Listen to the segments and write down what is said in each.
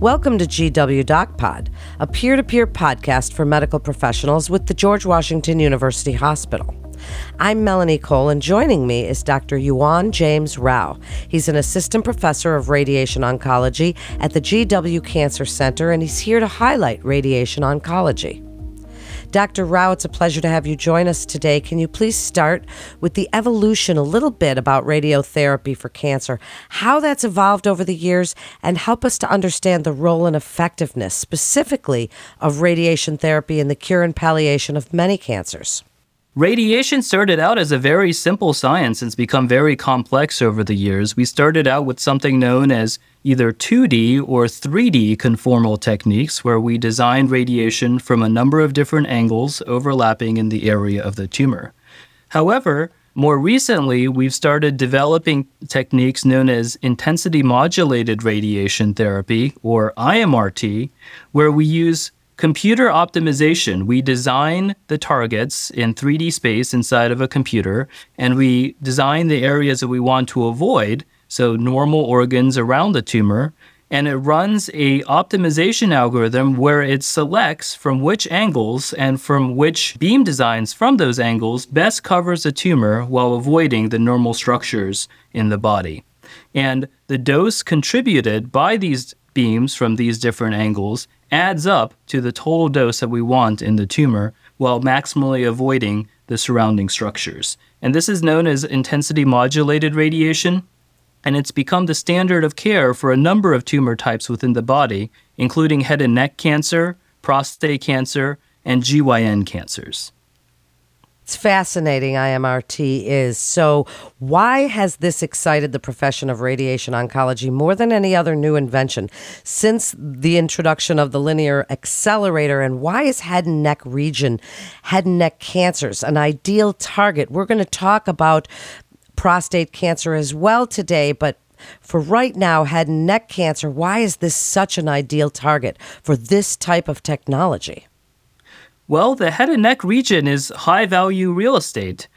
Welcome to GW DocPod, a peer to peer podcast for medical professionals with the George Washington University Hospital. I'm Melanie Cole, and joining me is Dr. Yuan James Rao. He's an assistant professor of radiation oncology at the GW Cancer Center, and he's here to highlight radiation oncology. Dr. Rao, it's a pleasure to have you join us today. Can you please start with the evolution a little bit about radiotherapy for cancer, how that's evolved over the years, and help us to understand the role and effectiveness specifically of radiation therapy in the cure and palliation of many cancers? Radiation started out as a very simple science and it's become very complex over the years. We started out with something known as either 2D or 3D conformal techniques, where we designed radiation from a number of different angles overlapping in the area of the tumor. However, more recently, we've started developing techniques known as intensity modulated radiation therapy, or IMRT, where we use Computer optimization. We design the targets in 3D space inside of a computer, and we design the areas that we want to avoid, so normal organs around the tumor, and it runs a optimization algorithm where it selects from which angles and from which beam designs from those angles best covers the tumor while avoiding the normal structures in the body. And the dose contributed by these beams from these different angles adds up to the total dose that we want in the tumor while maximally avoiding the surrounding structures. And this is known as intensity modulated radiation, and it's become the standard of care for a number of tumor types within the body, including head and neck cancer, prostate cancer, and GYN cancers. It's fascinating, IMRT is. So, why has this excited the profession of radiation oncology more than any other new invention since the introduction of the linear accelerator? And why is head and neck region, head and neck cancers, an ideal target? We're going to talk about prostate cancer as well today, but for right now, head and neck cancer, why is this such an ideal target for this type of technology? Well, the head and neck region is high value real estate.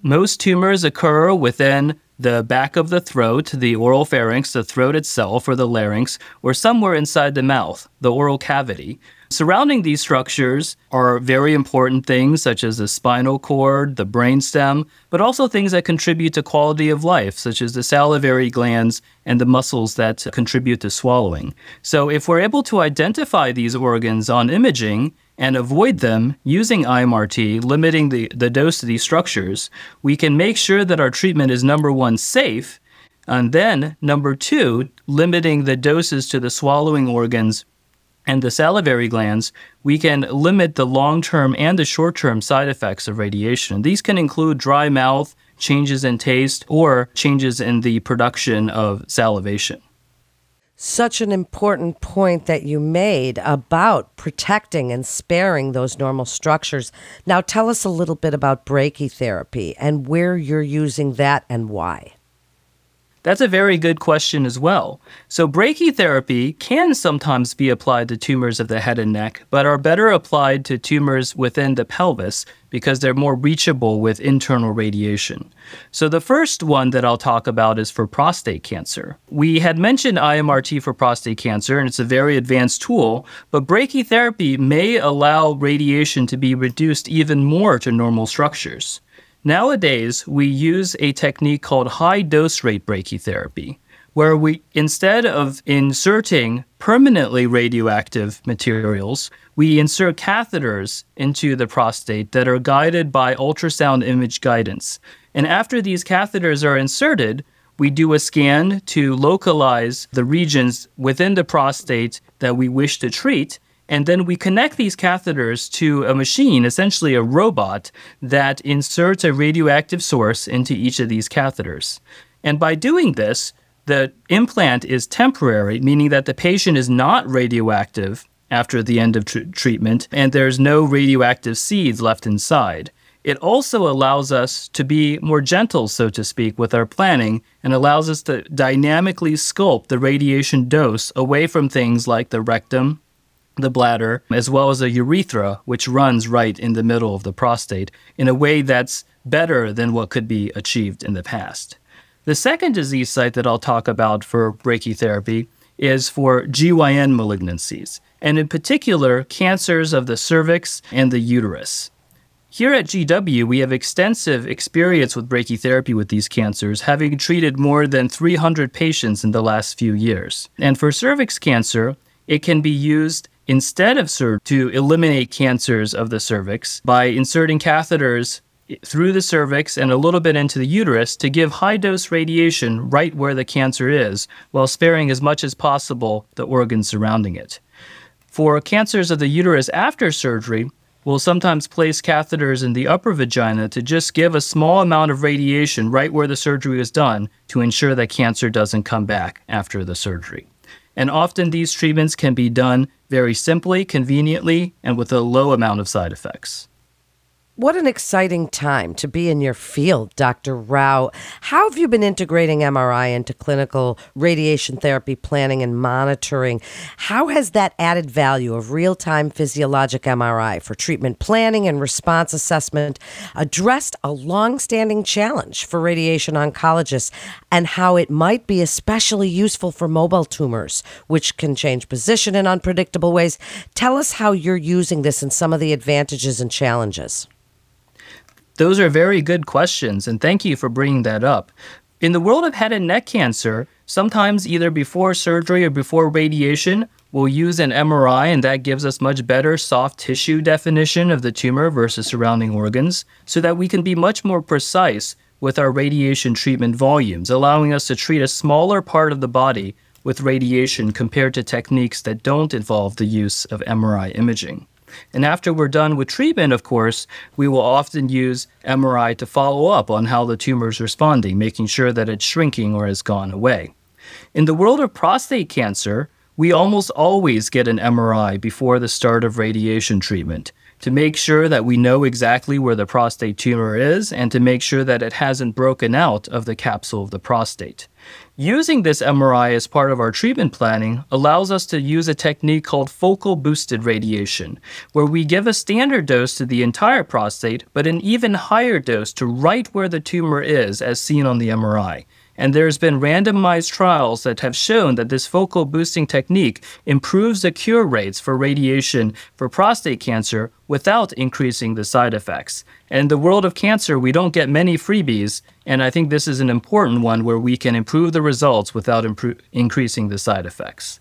Most tumors occur within the back of the throat, the oral pharynx, the throat itself, or the larynx, or somewhere inside the mouth, the oral cavity. Surrounding these structures are very important things such as the spinal cord, the brainstem, but also things that contribute to quality of life, such as the salivary glands and the muscles that contribute to swallowing. So, if we're able to identify these organs on imaging and avoid them using IMRT, limiting the, the dose to these structures, we can make sure that our treatment is number one, safe, and then number two, limiting the doses to the swallowing organs and the salivary glands, we can limit the long term and the short term side effects of radiation. These can include dry mouth, changes in taste, or changes in the production of salivation such an important point that you made about protecting and sparing those normal structures. Now, tell us a little bit about brachytherapy and where you're using that and why. That's a very good question as well. So, brachytherapy can sometimes be applied to tumors of the head and neck, but are better applied to tumors within the pelvis because they're more reachable with internal radiation. So, the first one that I'll talk about is for prostate cancer. We had mentioned IMRT for prostate cancer, and it's a very advanced tool, but brachytherapy may allow radiation to be reduced even more to normal structures. Nowadays, we use a technique called high dose rate brachytherapy, where we, instead of inserting permanently radioactive materials, we insert catheters into the prostate that are guided by ultrasound image guidance. And after these catheters are inserted, we do a scan to localize the regions within the prostate that we wish to treat and then we connect these catheters to a machine, essentially a robot, that inserts a radioactive source into each of these catheters. And by doing this, the implant is temporary, meaning that the patient is not radioactive after the end of tr- treatment, and there's no radioactive seeds left inside. It also allows us to be more gentle, so to speak, with our planning and allows us to dynamically sculpt the radiation dose away from things like the rectum, the bladder, as well as a urethra, which runs right in the middle of the prostate, in a way that's better than what could be achieved in the past. The second disease site that I'll talk about for brachytherapy is for GYN malignancies, and in particular, cancers of the cervix and the uterus. Here at GW, we have extensive experience with brachytherapy with these cancers, having treated more than 300 patients in the last few years. And for cervix cancer, it can be used instead of to eliminate cancers of the cervix by inserting catheters through the cervix and a little bit into the uterus to give high dose radiation right where the cancer is, while sparing as much as possible the organs surrounding it. For cancers of the uterus after surgery, we'll sometimes place catheters in the upper vagina to just give a small amount of radiation right where the surgery was done to ensure that cancer doesn't come back after the surgery. And often these treatments can be done very simply, conveniently, and with a low amount of side effects. What an exciting time to be in your field, Dr. Rao. How have you been integrating MRI into clinical radiation therapy planning and monitoring? How has that added value of real time physiologic MRI for treatment planning and response assessment addressed a long standing challenge for radiation oncologists and how it might be especially useful for mobile tumors, which can change position in unpredictable ways? Tell us how you're using this and some of the advantages and challenges. Those are very good questions, and thank you for bringing that up. In the world of head and neck cancer, sometimes either before surgery or before radiation, we'll use an MRI, and that gives us much better soft tissue definition of the tumor versus surrounding organs, so that we can be much more precise with our radiation treatment volumes, allowing us to treat a smaller part of the body with radiation compared to techniques that don't involve the use of MRI imaging. And after we're done with treatment, of course, we will often use MRI to follow up on how the tumor is responding, making sure that it's shrinking or has gone away. In the world of prostate cancer, we almost always get an MRI before the start of radiation treatment to make sure that we know exactly where the prostate tumor is and to make sure that it hasn't broken out of the capsule of the prostate. Using this MRI as part of our treatment planning allows us to use a technique called focal boosted radiation, where we give a standard dose to the entire prostate, but an even higher dose to right where the tumor is, as seen on the MRI. And there's been randomized trials that have shown that this focal boosting technique improves the cure rates for radiation for prostate cancer without increasing the side effects. And in the world of cancer, we don't get many freebies, and I think this is an important one where we can improve the results without impro- increasing the side effects.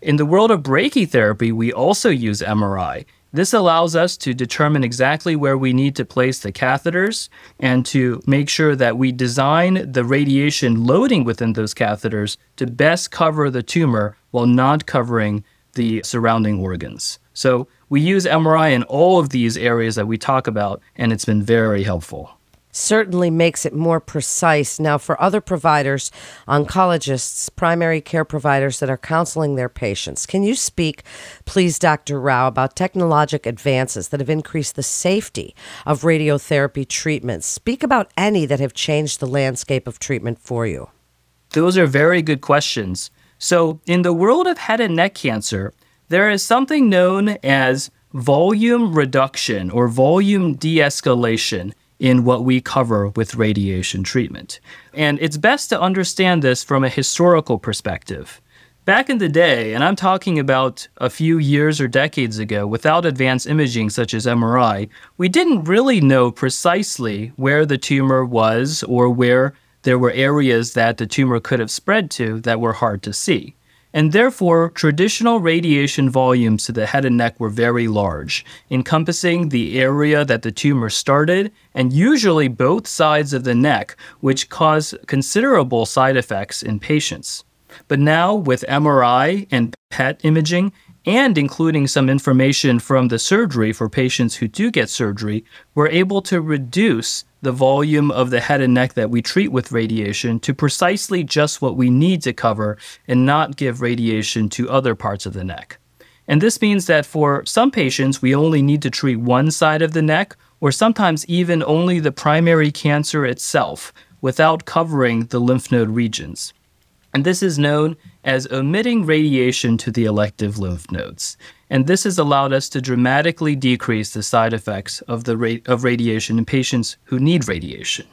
In the world of brachytherapy, we also use MRI. This allows us to determine exactly where we need to place the catheters and to make sure that we design the radiation loading within those catheters to best cover the tumor while not covering the surrounding organs. So we use MRI in all of these areas that we talk about, and it's been very helpful certainly makes it more precise. Now, for other providers, oncologists, primary care providers that are counseling their patients, can you speak, please, Dr. Rao, about technologic advances that have increased the safety of radiotherapy treatments? Speak about any that have changed the landscape of treatment for you. Those are very good questions. So, in the world of head and neck cancer, there is something known as volume reduction or volume de escalation in what we cover with radiation treatment. And it's best to understand this from a historical perspective. Back in the day, and I'm talking about a few years or decades ago, without advanced imaging such as MRI, we didn't really know precisely where the tumor was or where there were areas that the tumor could have spread to that were hard to see and therefore traditional radiation volumes to the head and neck were very large, encompassing the area that the tumor started and usually both sides of the neck, which cause considerable side effects in patients. But now, with MRI and PET imaging, and including some information from the surgery for patients who do get surgery, we're able to reduce the volume of the head and neck that we treat with radiation to precisely just what we need to cover and not give radiation to other parts of the neck. And this means that for some patients, we only need to treat one side of the neck, or sometimes even only the primary cancer itself, without covering the lymph node regions. And this is known as omitting radiation to the elective lymph nodes. And this has allowed us to dramatically decrease the side effects of, the ra- of radiation in patients who need radiation.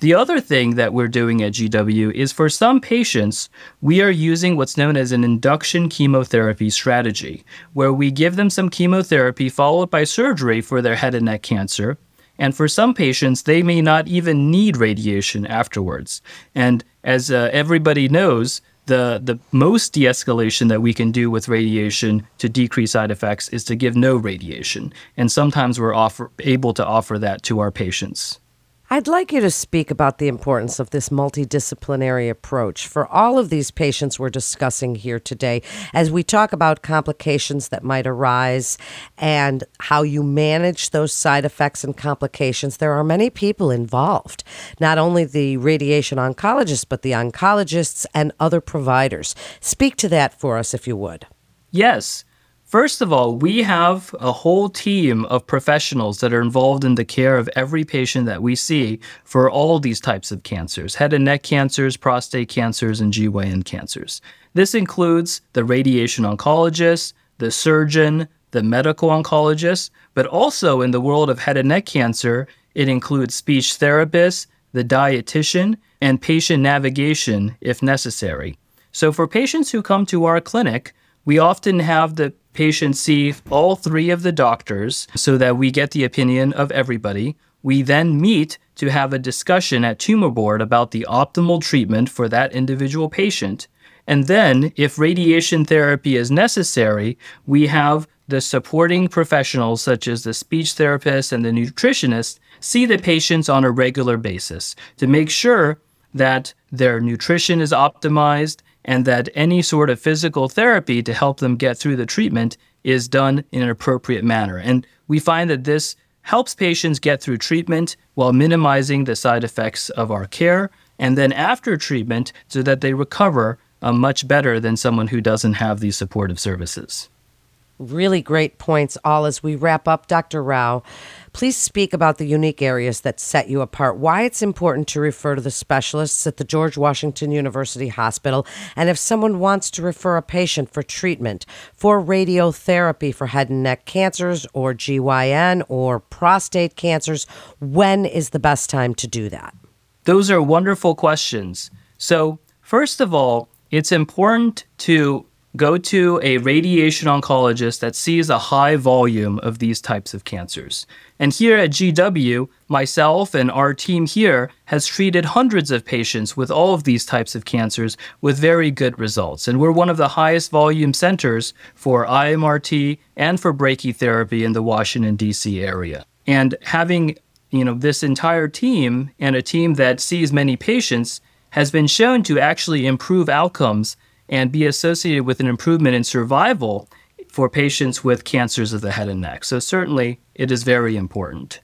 The other thing that we're doing at GW is for some patients, we are using what's known as an induction chemotherapy strategy, where we give them some chemotherapy followed by surgery for their head and neck cancer. And for some patients, they may not even need radiation afterwards. And as uh, everybody knows, the, the most de escalation that we can do with radiation to decrease side effects is to give no radiation. And sometimes we're offer, able to offer that to our patients. I'd like you to speak about the importance of this multidisciplinary approach for all of these patients we're discussing here today as we talk about complications that might arise and how you manage those side effects and complications. There are many people involved, not only the radiation oncologists, but the oncologists and other providers. Speak to that for us, if you would. Yes. First of all, we have a whole team of professionals that are involved in the care of every patient that we see for all these types of cancers head and neck cancers, prostate cancers, and GYN cancers. This includes the radiation oncologist, the surgeon, the medical oncologist, but also in the world of head and neck cancer, it includes speech therapists, the dietitian, and patient navigation if necessary. So, for patients who come to our clinic, we often have the patient see all three of the doctors so that we get the opinion of everybody. We then meet to have a discussion at tumor board about the optimal treatment for that individual patient. And then, if radiation therapy is necessary, we have the supporting professionals, such as the speech therapist and the nutritionist, see the patients on a regular basis to make sure that their nutrition is optimized and that any sort of physical therapy to help them get through the treatment is done in an appropriate manner. And we find that this helps patients get through treatment while minimizing the side effects of our care, and then after treatment so that they recover uh, much better than someone who doesn't have these supportive services. Really great points, all as we wrap up. Dr. Rao, please speak about the unique areas that set you apart, why it's important to refer to the specialists at the George Washington University Hospital, and if someone wants to refer a patient for treatment for radiotherapy for head and neck cancers or GYN or prostate cancers, when is the best time to do that? Those are wonderful questions. So, first of all, it's important to go to a radiation oncologist that sees a high volume of these types of cancers. And here at GW, myself and our team here has treated hundreds of patients with all of these types of cancers with very good results. And we're one of the highest volume centers for IMRT and for brachytherapy in the Washington D.C. area. And having you know this entire team and a team that sees many patients has been shown to actually improve outcomes and be associated with an improvement in survival for patients with cancers of the head and neck. So, certainly, it is very important.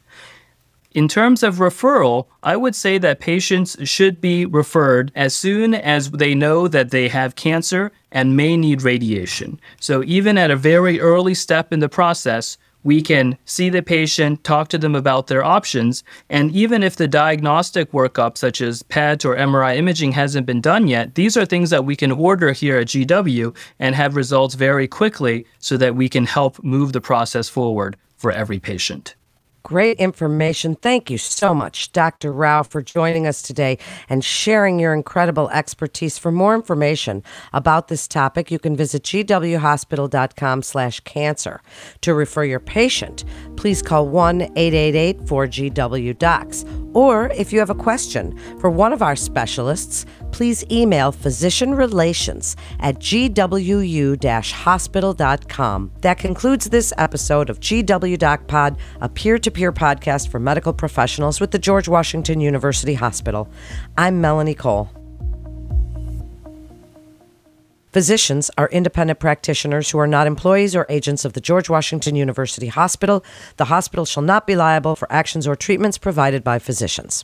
In terms of referral, I would say that patients should be referred as soon as they know that they have cancer and may need radiation. So, even at a very early step in the process, we can see the patient, talk to them about their options, and even if the diagnostic workup, such as PET or MRI imaging, hasn't been done yet, these are things that we can order here at GW and have results very quickly so that we can help move the process forward for every patient. Great information. Thank you so much, Dr. Rao, for joining us today and sharing your incredible expertise. For more information about this topic, you can visit gwhospital.com slash cancer. To refer your patient, please call 1-888-4GW-DOCS. Or if you have a question for one of our specialists, please email physicianrelations at gwu-hospital.com. That concludes this episode of GW Doc Pod, a peer-to-peer podcast for medical professionals with the George Washington University Hospital. I'm Melanie Cole. Physicians are independent practitioners who are not employees or agents of the George Washington University Hospital. The hospital shall not be liable for actions or treatments provided by physicians.